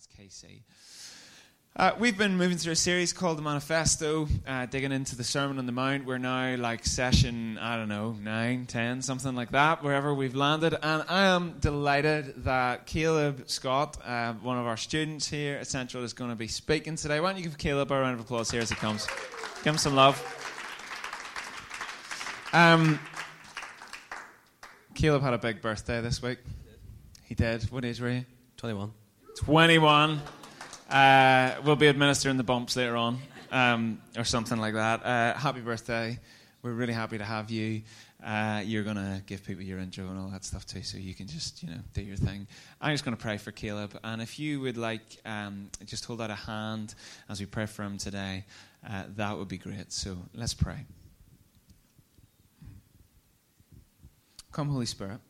as KC. Uh, we've been moving through a series called the Manifesto, uh, digging into the Sermon on the Mount. We're now like session, I don't know, nine, ten, something like that, wherever we've landed. And I am delighted that Caleb Scott, uh, one of our students here at Central, is going to be speaking today. Why don't you give Caleb a round of applause here as he comes? Give him some love. Um, Caleb had a big birthday this week. He did. What age were you? 21. 21. Uh, we'll be administering the bumps later on, um, or something like that. Uh, happy birthday. We're really happy to have you. Uh, you're going to give people your intro and all that stuff too, so you can just, you know, do your thing. I'm just going to pray for Caleb. And if you would like, um, just hold out a hand as we pray for him today, uh, that would be great. So let's pray. Come, Holy Spirit.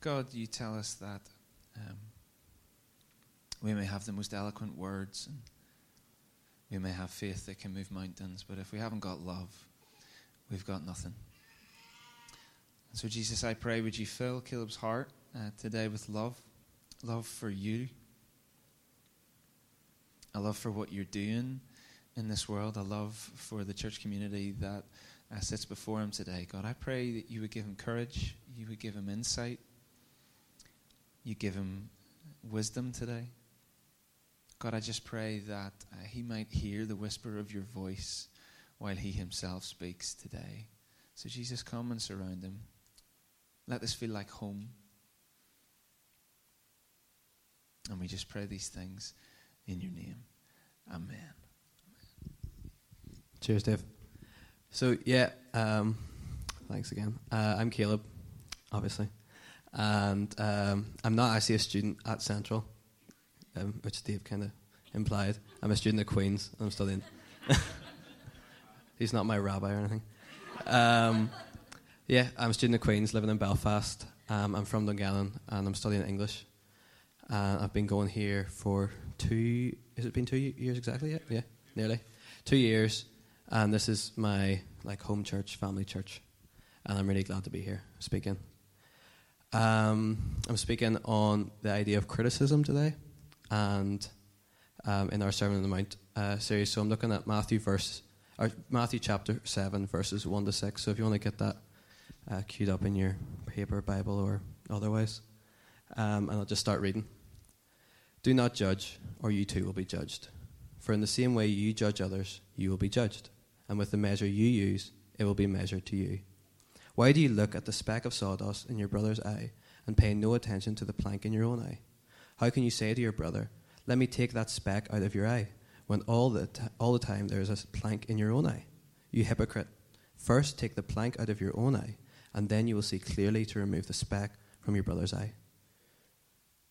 God, you tell us that um, we may have the most eloquent words and we may have faith that can move mountains, but if we haven't got love, we've got nothing. So, Jesus, I pray, would you fill Caleb's heart uh, today with love? Love for you, a love for what you're doing in this world, a love for the church community that uh, sits before him today. God, I pray that you would give him courage, you would give him insight, you give him wisdom today. God, I just pray that uh, he might hear the whisper of your voice while he himself speaks today. So, Jesus, come and surround him. Let this feel like home. And we just pray these things in your name. Amen. Cheers, Dave. So, yeah, um, thanks again. Uh, I'm Caleb, obviously. And um, I'm not actually a student at Central, um, which Dave kind of implied. I'm a student at Queen's, and I'm studying. He's not my rabbi or anything. Um, yeah, I'm a student at Queen's, living in Belfast. Um, I'm from Dungannon, and I'm studying English. Uh, I've been going here for two. Has it been two years exactly yet? Yeah, nearly two years. And this is my like home church, family church, and I'm really glad to be here speaking. Um, I'm speaking on the idea of criticism today, and um, in our Sermon on the Mount uh, series. So I'm looking at Matthew verse, or Matthew chapter seven, verses one to six. So if you want to get that uh, queued up in your paper, Bible, or otherwise, um, and I'll just start reading. Do not judge, or you too will be judged. For in the same way you judge others, you will be judged, and with the measure you use, it will be measured to you. Why do you look at the speck of sawdust in your brother's eye and pay no attention to the plank in your own eye? How can you say to your brother, Let me take that speck out of your eye, when all the, t- all the time there is a plank in your own eye? You hypocrite. First take the plank out of your own eye, and then you will see clearly to remove the speck from your brother's eye.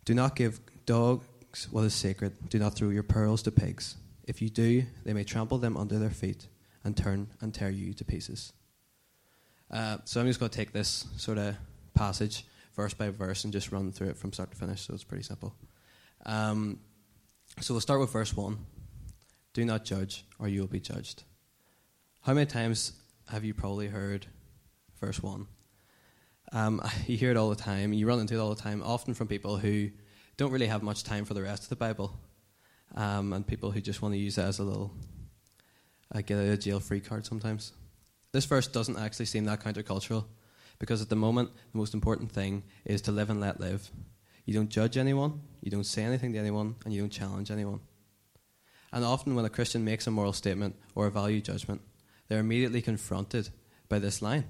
Do not give dogs what is sacred. Do not throw your pearls to pigs. If you do, they may trample them under their feet and turn and tear you to pieces. Uh, so I'm just going to take this sort of passage verse by verse and just run through it from start to finish. So it's pretty simple. Um, so we'll start with verse one. Do not judge, or you will be judged. How many times have you probably heard verse one? Um, you hear it all the time. You run into it all the time, often from people who don't really have much time for the rest of the Bible, um, and people who just want to use it as a little get out of jail free card sometimes. This verse doesn't actually seem that countercultural because at the moment, the most important thing is to live and let live. You don't judge anyone, you don't say anything to anyone, and you don't challenge anyone. And often, when a Christian makes a moral statement or a value judgment, they're immediately confronted by this line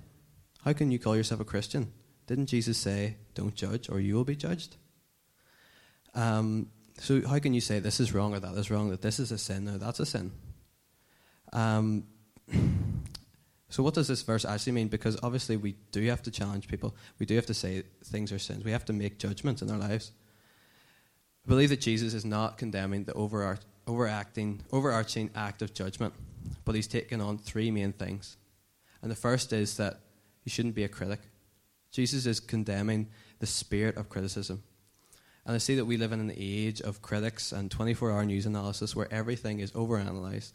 How can you call yourself a Christian? Didn't Jesus say, Don't judge, or you will be judged? Um, so, how can you say this is wrong or that is wrong, that this is a sin or that's a sin? Um, so, what does this verse actually mean? Because obviously, we do have to challenge people. We do have to say things are sins. We have to make judgments in our lives. I believe that Jesus is not condemning the overacting, overarching act of judgment, but he's taken on three main things. And the first is that you shouldn't be a critic. Jesus is condemning the spirit of criticism. And I see that we live in an age of critics and 24 hour news analysis where everything is overanalyzed.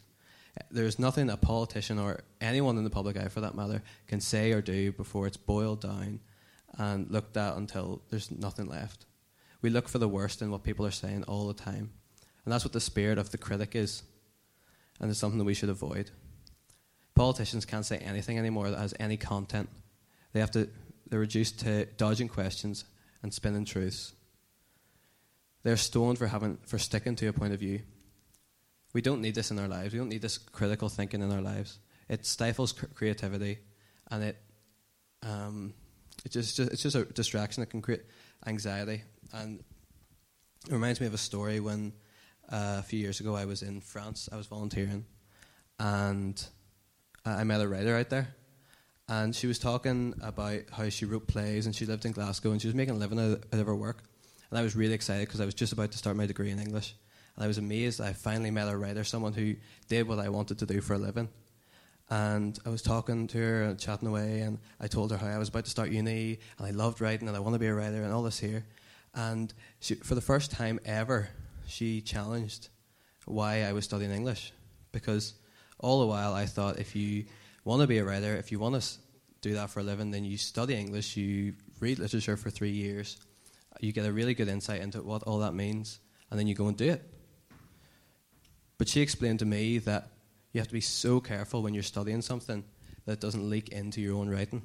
There's nothing a politician or anyone in the public eye, for that matter, can say or do before it's boiled down and looked at until there's nothing left. We look for the worst in what people are saying all the time. And that's what the spirit of the critic is. And it's something that we should avoid. Politicians can't say anything anymore that has any content. They have to they're reduced to dodging questions and spinning truths. They're stoned for having for sticking to a point of view. We don't need this in our lives. We don't need this critical thinking in our lives. It stifles cr- creativity, and it um, it just, just it's just a distraction that can create anxiety. And it reminds me of a story when uh, a few years ago I was in France. I was volunteering, and I met a writer out there and she was talking about how she wrote plays and she lived in Glasgow and she was making a living out of her work. And I was really excited because I was just about to start my degree in English. And I was amazed I finally met a writer, someone who did what I wanted to do for a living. And I was talking to her and chatting away, and I told her how I was about to start uni and I loved writing and I want to be a writer and all this here. And she, for the first time ever, she challenged why I was studying English. Because all the while I thought if you want to be a writer, if you want to do that for a living, then you study English, you read literature for three years, you get a really good insight into what all that means, and then you go and do it. But she explained to me that you have to be so careful when you're studying something that it doesn't leak into your own writing.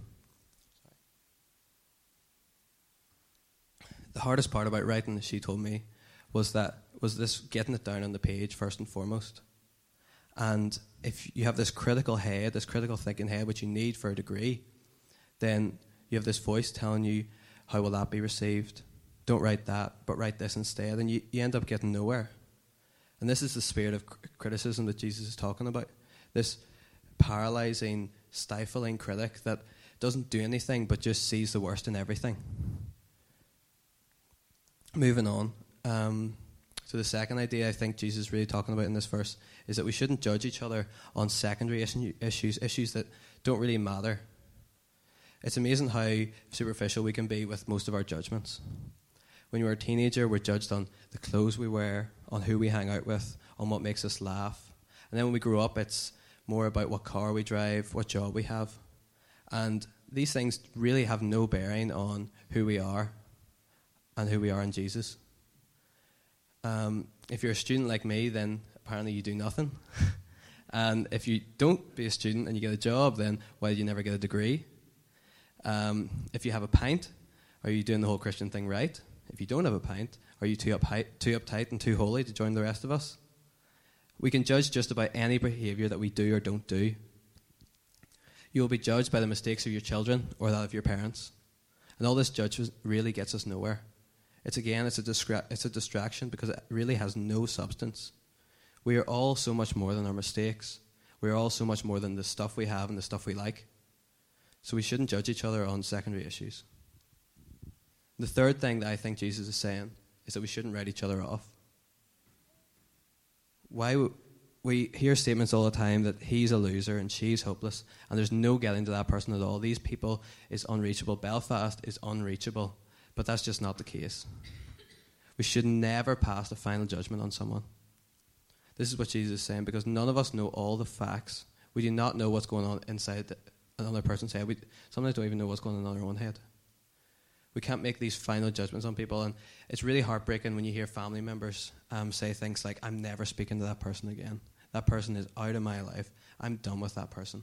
The hardest part about writing, she told me, was that was this getting it down on the page first and foremost. And if you have this critical head, this critical thinking head, which you need for a degree, then you have this voice telling you, how will that be received? Don't write that, but write this instead. And you, you end up getting nowhere. And this is the spirit of criticism that Jesus is talking about. This paralyzing, stifling critic that doesn't do anything but just sees the worst in everything. Moving on. Um, so the second idea I think Jesus is really talking about in this verse is that we shouldn't judge each other on secondary issues, issues that don't really matter. It's amazing how superficial we can be with most of our judgments. When you were a teenager, we're judged on the clothes we wear, on who we hang out with, on what makes us laugh. And then when we grow up, it's more about what car we drive, what job we have. And these things really have no bearing on who we are and who we are in Jesus. Um, if you're a student like me, then apparently you do nothing. and if you don't be a student and you get a job, then why did you never get a degree? Um, if you have a pint, are you doing the whole Christian thing right? If you don't have a pint, are you too uptight, too uptight and too holy to join the rest of us? We can judge just about any behaviour that we do or don't do. You will be judged by the mistakes of your children or that of your parents. And all this judgment really gets us nowhere. It's again, it's a, it's a distraction because it really has no substance. We are all so much more than our mistakes. We are all so much more than the stuff we have and the stuff we like. So we shouldn't judge each other on secondary issues. The third thing that I think Jesus is saying is that we shouldn't write each other off. Why we hear statements all the time that he's a loser and she's hopeless, and there's no getting to that person at all. These people is unreachable. Belfast is unreachable. But that's just not the case. We should never pass the final judgment on someone. This is what Jesus is saying because none of us know all the facts. We do not know what's going on inside another person's head. We sometimes don't even know what's going on in our own head. We can't make these final judgments on people, and it's really heartbreaking when you hear family members um, say things like, "I'm never speaking to that person again. That person is out of my life. I'm done with that person."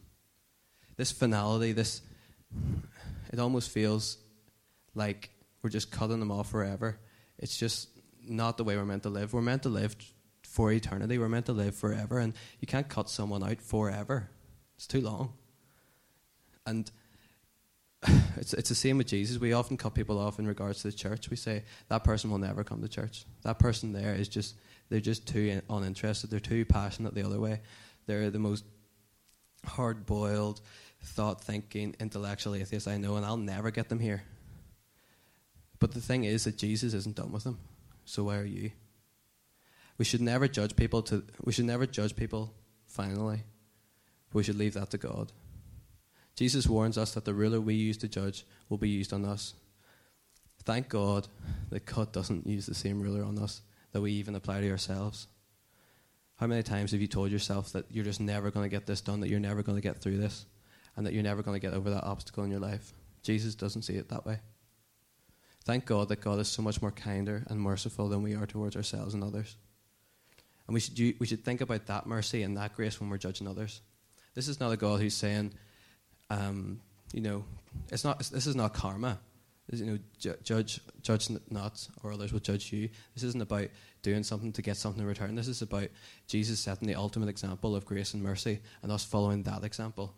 This finality, this it almost feels like we're just cutting them off forever. It's just not the way we're meant to live. We're meant to live for eternity. We're meant to live forever, and you can't cut someone out forever. It's too long. And it's it's the same with Jesus. We often cut people off in regards to the church. We say that person will never come to church. That person there is just they're just too uninterested. They're too passionate the other way. They're the most hard boiled, thought thinking, intellectual atheists I know, and I'll never get them here. But the thing is that Jesus isn't done with them. So why are you? We should never judge people to we should never judge people finally. We should leave that to God. Jesus warns us that the ruler we use to judge will be used on us. Thank God that God doesn't use the same ruler on us that we even apply to ourselves. How many times have you told yourself that you're just never going to get this done, that you're never going to get through this, and that you're never going to get over that obstacle in your life? Jesus doesn't see it that way. Thank God that God is so much more kinder and merciful than we are towards ourselves and others. And we should, we should think about that mercy and that grace when we're judging others. This is not a God who's saying, um, you know, it's not, this is not karma you know, ju- judge, judge not, or others will judge you. This isn't about doing something to get something in return. This is about Jesus setting the ultimate example of grace and mercy, and us following that example.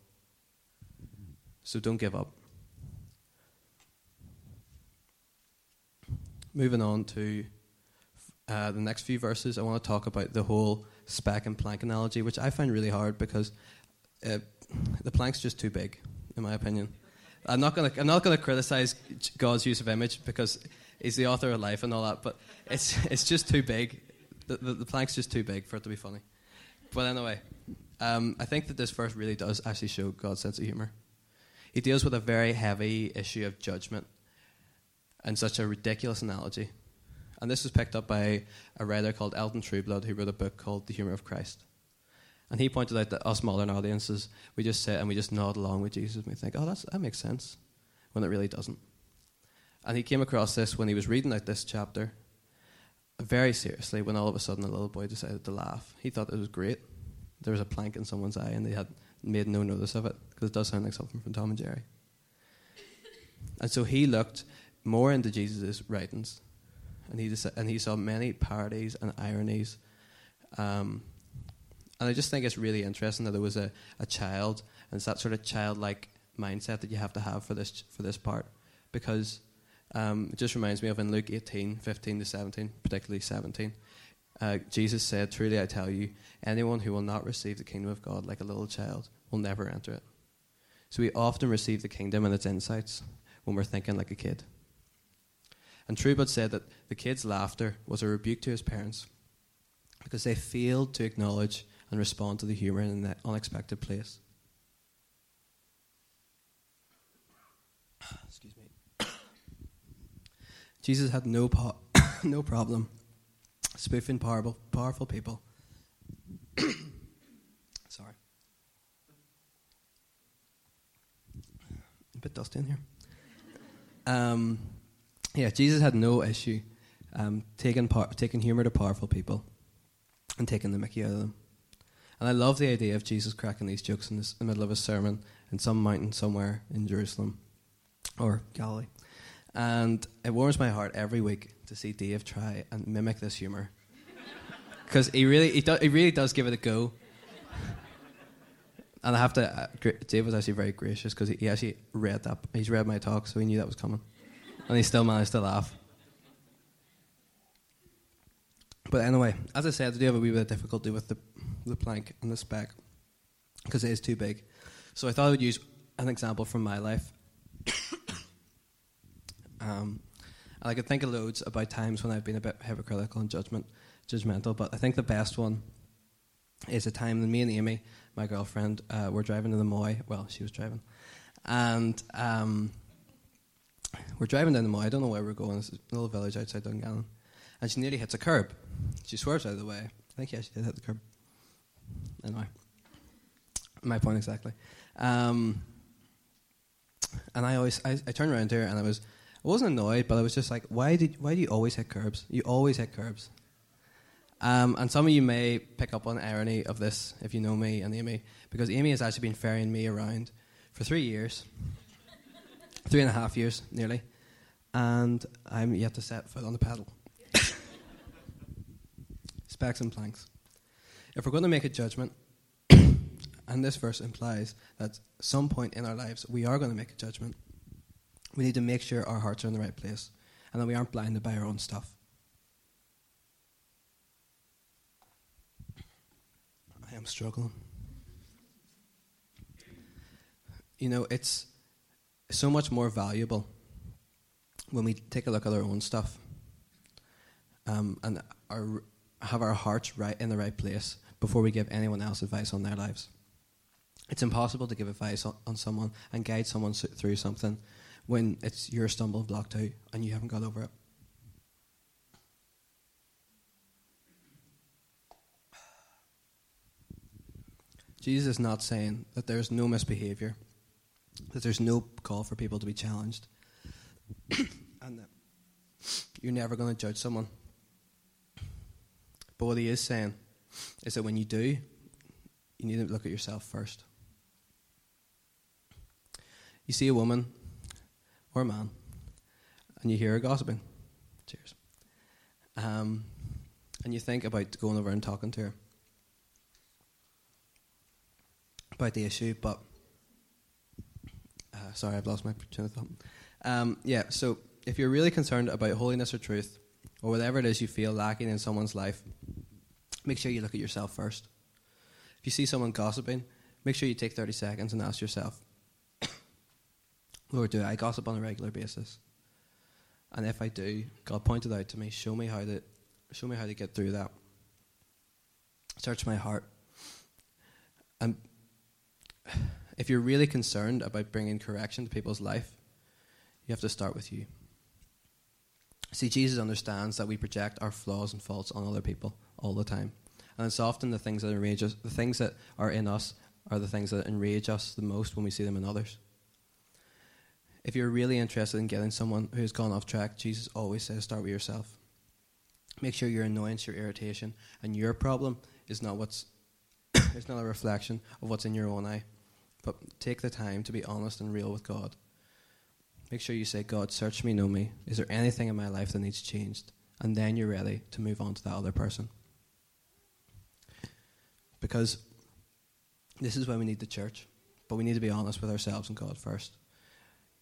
So don't give up. Moving on to uh, the next few verses, I want to talk about the whole speck and plank analogy, which I find really hard because uh, the plank's just too big, in my opinion. I'm not gonna I'm not gonna criticize God's use of image because He's the author of life and all that, but it's it's just too big. The, the, the plank's just too big for it to be funny. But anyway, um, I think that this verse really does actually show God's sense of humor. He deals with a very heavy issue of judgment and such a ridiculous analogy. And this was picked up by a writer called Elton Trueblood who wrote a book called The Humor of Christ. And he pointed out that us modern audiences, we just sit and we just nod along with Jesus and we think, oh, that's, that makes sense, when it really doesn't. And he came across this when he was reading out this chapter very seriously when all of a sudden a little boy decided to laugh. He thought it was great. There was a plank in someone's eye and they had made no notice of it because it does sound like something from Tom and Jerry. and so he looked more into Jesus' writings and he, and he saw many parodies and ironies. Um, and I just think it's really interesting that there was a, a child, and it's that sort of childlike mindset that you have to have for this for this part, because um, it just reminds me of in Luke 18, 15 to 17, particularly 17. Uh, Jesus said, Truly I tell you, anyone who will not receive the kingdom of God like a little child will never enter it. So we often receive the kingdom and its insights when we're thinking like a kid. And Trueblood said that the kid's laughter was a rebuke to his parents because they failed to acknowledge and respond to the humour in that unexpected place. Excuse me. Jesus had no, po- no problem spoofing powerful, powerful people. Sorry. A bit dusty in here. Um, yeah, Jesus had no issue um, taking, par- taking humour to powerful people and taking the mickey out of them. And I love the idea of Jesus cracking these jokes in, this, in the middle of a sermon in some mountain somewhere in Jerusalem or Galilee. And it warms my heart every week to see Dave try and mimic this humour. Because he really, he, do, he really does give it a go. And I have to, uh, Dave was actually very gracious because he, he actually read that. He's read my talk, so he knew that was coming. And he still managed to laugh. But anyway, as I said, I do have a wee bit of difficulty with the, the plank and the speck because it is too big. So I thought I would use an example from my life. um, I could think of loads about times when I've been a bit hypocritical and judgment, judgmental, but I think the best one is a time when me and Amy, my girlfriend, uh, were driving to the Moy. Well, she was driving. And um, we're driving down the Moy. I don't know where we're going. It's a little village outside Dungannon and she nearly hits a curb. She swerves out of the way. I think, yeah, she did hit the curb. Anyway, my point exactly. Um, and I always, I, I turned around to her and I was, I wasn't annoyed, but I was just like, why did, why do you always hit curbs? You always hit curbs. Um, and some of you may pick up on irony of this if you know me and Amy, because Amy has actually been ferrying me around for three years, three and a half years nearly, and I'm yet to set foot on the pedal specks and planks. If we're going to make a judgment, and this verse implies that some point in our lives we are going to make a judgment, we need to make sure our hearts are in the right place and that we aren't blinded by our own stuff. I am struggling. You know, it's so much more valuable when we take a look at our own stuff um, and our have our hearts right in the right place before we give anyone else advice on their lives. It's impossible to give advice on, on someone and guide someone through something when it's your stumble blocked out and you haven't got over it. Jesus is not saying that there's no misbehavior, that there's no call for people to be challenged, and that you're never going to judge someone. But what he is saying is that when you do, you need to look at yourself first. You see a woman or a man, and you hear her gossiping. Cheers. Um, and you think about going over and talking to her about the issue, but uh, sorry, I've lost my train of thought. Um, yeah, so if you're really concerned about holiness or truth, or whatever it is you feel lacking in someone's life, make sure you look at yourself first. If you see someone gossiping, make sure you take 30 seconds and ask yourself, Lord, do I gossip on a regular basis? And if I do, God pointed out to me. Show me how to, show me how to get through that. Search my heart. And if you're really concerned about bringing correction to people's life, you have to start with you. See, Jesus understands that we project our flaws and faults on other people all the time. And it's often the things that enrage us, the things that are in us are the things that enrage us the most when we see them in others. If you're really interested in getting someone who's gone off track, Jesus always says start with yourself. Make sure your annoyance, your irritation, and your problem is not what's it's not a reflection of what's in your own eye. But take the time to be honest and real with God. Make sure you say, God, search me, know me. Is there anything in my life that needs changed? And then you're ready to move on to that other person. Because this is why we need the church. But we need to be honest with ourselves and God first.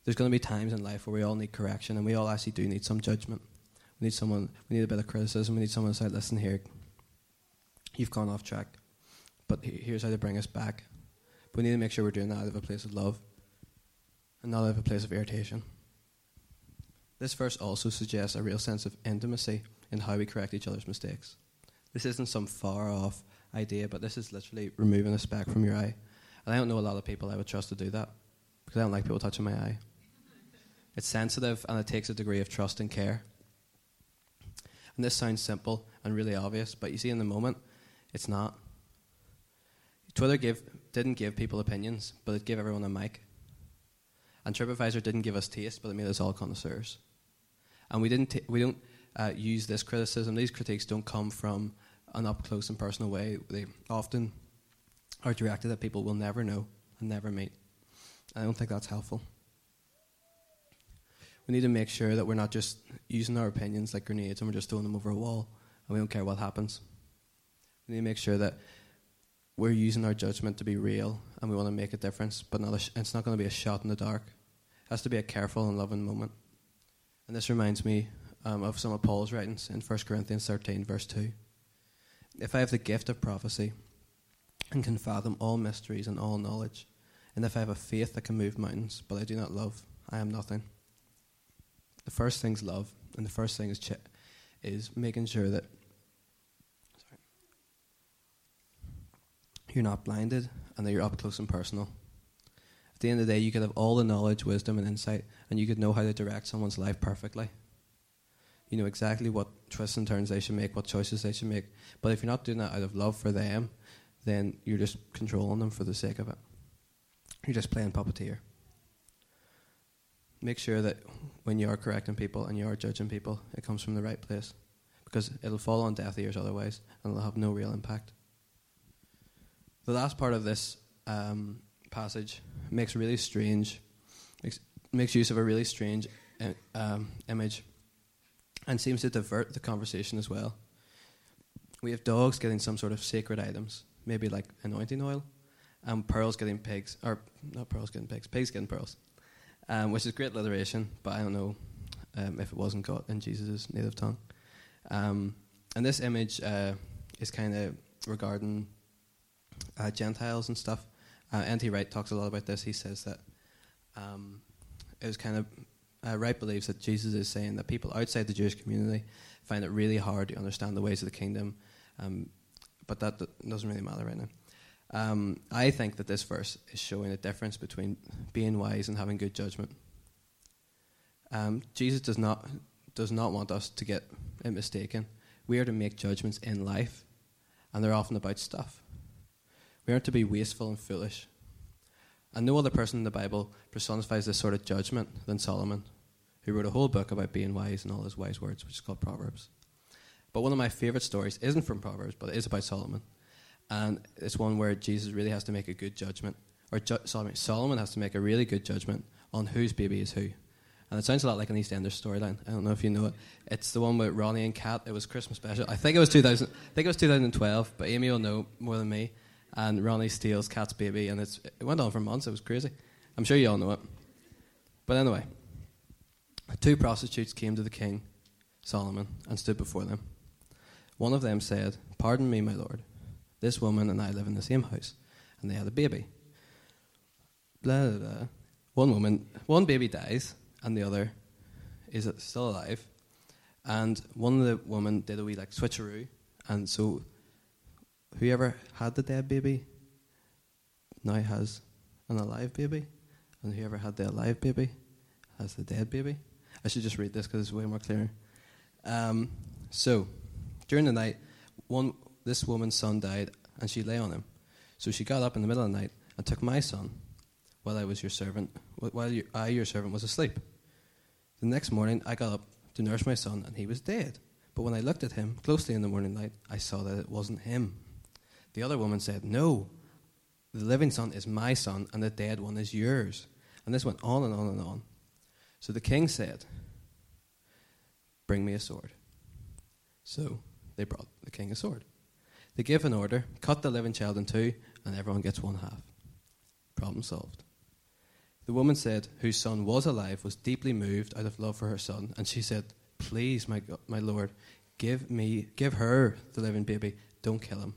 There's going to be times in life where we all need correction and we all actually do need some judgment. We need someone, we need a bit of criticism. We need someone to say, listen here, you've gone off track. But here's how to bring us back. But we need to make sure we're doing that out of a place of love and not out of a place of irritation. This verse also suggests a real sense of intimacy in how we correct each other's mistakes. This isn't some far off idea, but this is literally removing a speck from your eye. And I don't know a lot of people I would trust to do that because I don't like people touching my eye. It's sensitive and it takes a degree of trust and care. And this sounds simple and really obvious, but you see, in the moment, it's not. Twitter give, didn't give people opinions, but it gave everyone a mic. And TripAdvisor didn't give us taste, but it made us all connoisseurs. And we didn't, we don't uh, use this criticism. These critiques don't come from an up close and personal way. They often are directed at people we'll never know and never meet. I don't think that's helpful. We need to make sure that we're not just using our opinions like grenades and we're just throwing them over a wall and we don't care what happens. We need to make sure that we're using our judgment to be real and we want to make a difference, but not sh- it's not going to be a shot in the dark. It has to be a careful and loving moment. And this reminds me um, of some of Paul's writings in 1 Corinthians 13, verse 2. If I have the gift of prophecy and can fathom all mysteries and all knowledge, and if I have a faith that can move mountains, but I do not love, I am nothing. The first thing is love, and the first thing is, ch- is making sure that you're not blinded and that you're up close and personal. At the end of the day, you could have all the knowledge, wisdom, and insight, and you could know how to direct someone's life perfectly. You know exactly what twists and turns they should make, what choices they should make. But if you're not doing that out of love for them, then you're just controlling them for the sake of it. You're just playing puppeteer. Make sure that when you are correcting people and you are judging people, it comes from the right place. Because it'll fall on deaf ears otherwise, and it'll have no real impact. The last part of this um, passage makes really strange, makes, makes use of a really strange uh, um, image, and seems to divert the conversation as well. We have dogs getting some sort of sacred items, maybe like anointing oil, and pearls getting pigs, or not pearls getting pigs, pigs getting pearls, um, which is great alliteration, but I don't know um, if it wasn't got in Jesus' native tongue. Um, and this image uh, is kind of regarding uh, Gentiles and stuff. Uh, N.T. Wright talks a lot about this. He says that um, it was kind of uh, Wright believes that Jesus is saying that people outside the Jewish community find it really hard to understand the ways of the kingdom, um, but that, that, doesn't really matter right now. Um, I think that this verse is showing a difference between being wise and having good judgment. Um, Jesus does not does not want us to get it mistaken. We are to make judgments in life, and they're often about stuff. We aren't to be wasteful and foolish. And no other person in the Bible personifies this sort of judgment than Solomon, who wrote a whole book about being wise and all his wise words, which is called Proverbs. But one of my favourite stories isn't from Proverbs, but it is about Solomon. And it's one where Jesus really has to make a good judgment, or ju- sorry, Solomon has to make a really good judgment on whose baby is who. And it sounds a lot like an EastEnders storyline. I don't know if you know it. It's the one with Ronnie and Kat. It was Christmas special. I think it was 2000. I think it was 2012. But Amy will know more than me. And Ronnie steals Kat's baby, and it's it went on for months. It was crazy. I'm sure you all know it. But anyway, two prostitutes came to the king, Solomon, and stood before them. One of them said, "Pardon me, my lord. This woman and I live in the same house, and they had a baby." Blah blah blah. One woman, one baby dies and the other is still alive. And one of the women did a wee like switcheroo, and so whoever had the dead baby now has an alive baby, and whoever had the alive baby has the dead baby. I should just read this because it's way more clear. Um, so during the night, one this woman's son died, and she lay on him. So she got up in the middle of the night and took my son, while I was your servant, while I your servant was asleep. The next morning, I got up to nurse my son, and he was dead. But when I looked at him closely in the morning light, I saw that it wasn't him. The other woman said, No, the living son is my son, and the dead one is yours. And this went on and on and on. So the king said, Bring me a sword. So they brought the king a sword. They give an order, cut the living child in two, and everyone gets one half. Problem solved. The woman said, whose son was alive, was deeply moved out of love for her son, and she said, Please, my, God, my Lord, give me, give her the living baby. Don't kill him.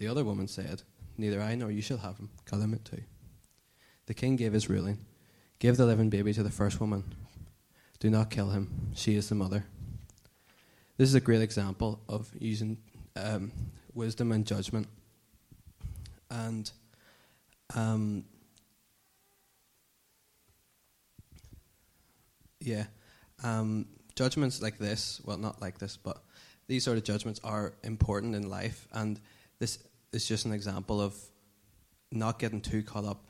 The other woman said, Neither I nor you shall have him. Kill him too. The king gave his ruling Give the living baby to the first woman. Do not kill him. She is the mother. This is a great example of using um, wisdom and judgment. And um, Yeah. Um, judgments like this, well, not like this, but these sort of judgments are important in life, and this is just an example of not getting too caught up,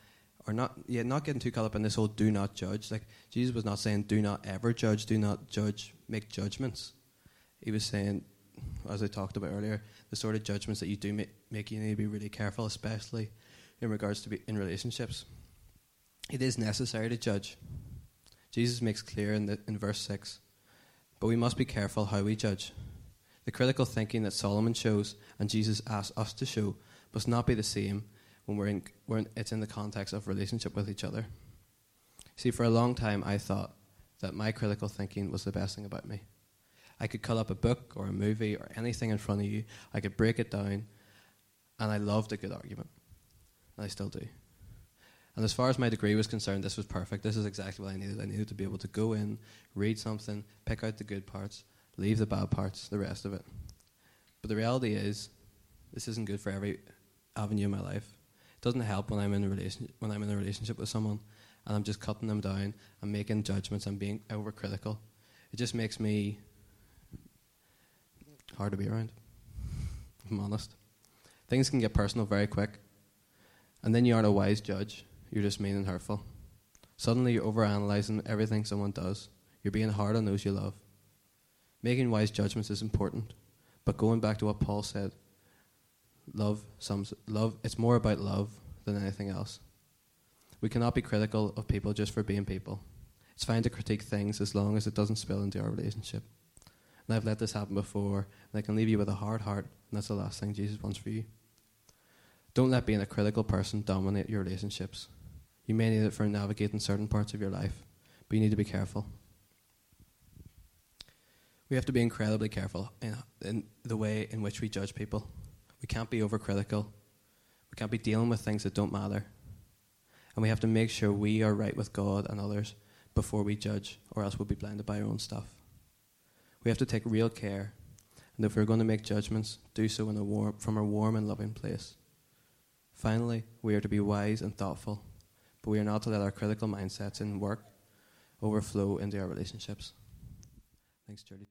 or not, yeah, not getting too caught up in this whole "do not judge." Like Jesus was not saying "do not ever judge," "do not judge," make judgments. He was saying, as I talked about earlier, the sort of judgments that you do make, make you need to be really careful, especially in regards to be in relationships. It is necessary to judge. Jesus makes clear in, the, in verse 6 But we must be careful how we judge. The critical thinking that Solomon shows and Jesus asks us to show must not be the same when we're in, we're it's in the context of relationship with each other. See, for a long time, I thought that my critical thinking was the best thing about me. I could cut up a book or a movie or anything in front of you, I could break it down, and I loved a good argument. And I still do. And as far as my degree was concerned, this was perfect. This is exactly what I needed. I needed to be able to go in, read something, pick out the good parts, leave the bad parts, the rest of it. But the reality is, this isn't good for every avenue in my life. It doesn't help when I'm in a relation when I'm in a relationship with someone and I'm just cutting them down and making judgments and being overcritical. It just makes me hard to be around. If I'm honest. Things can get personal very quick. And then you aren't a wise judge you're just mean and hurtful. Suddenly you're overanalyzing everything someone does. You're being hard on those you love. Making wise judgments is important, but going back to what Paul said, love sums love it's more about love than anything else. We cannot be critical of people just for being people. It's fine to critique things as long as it doesn't spill into our relationship. And I've let this happen before, and I can leave you with a hard heart, and that's the last thing Jesus wants for you. Don't let being a critical person dominate your relationships. You may need it for navigating certain parts of your life, but you need to be careful. We have to be incredibly careful in, in the way in which we judge people. We can't be overcritical. We can't be dealing with things that don't matter. And we have to make sure we are right with God and others before we judge, or else we'll be blinded by our own stuff. We have to take real care, and if we're going to make judgments, do so in a warm, from a warm and loving place. Finally, we are to be wise and thoughtful but we are not to let our critical mindsets in work overflow into our relationships. Thanks, Judy.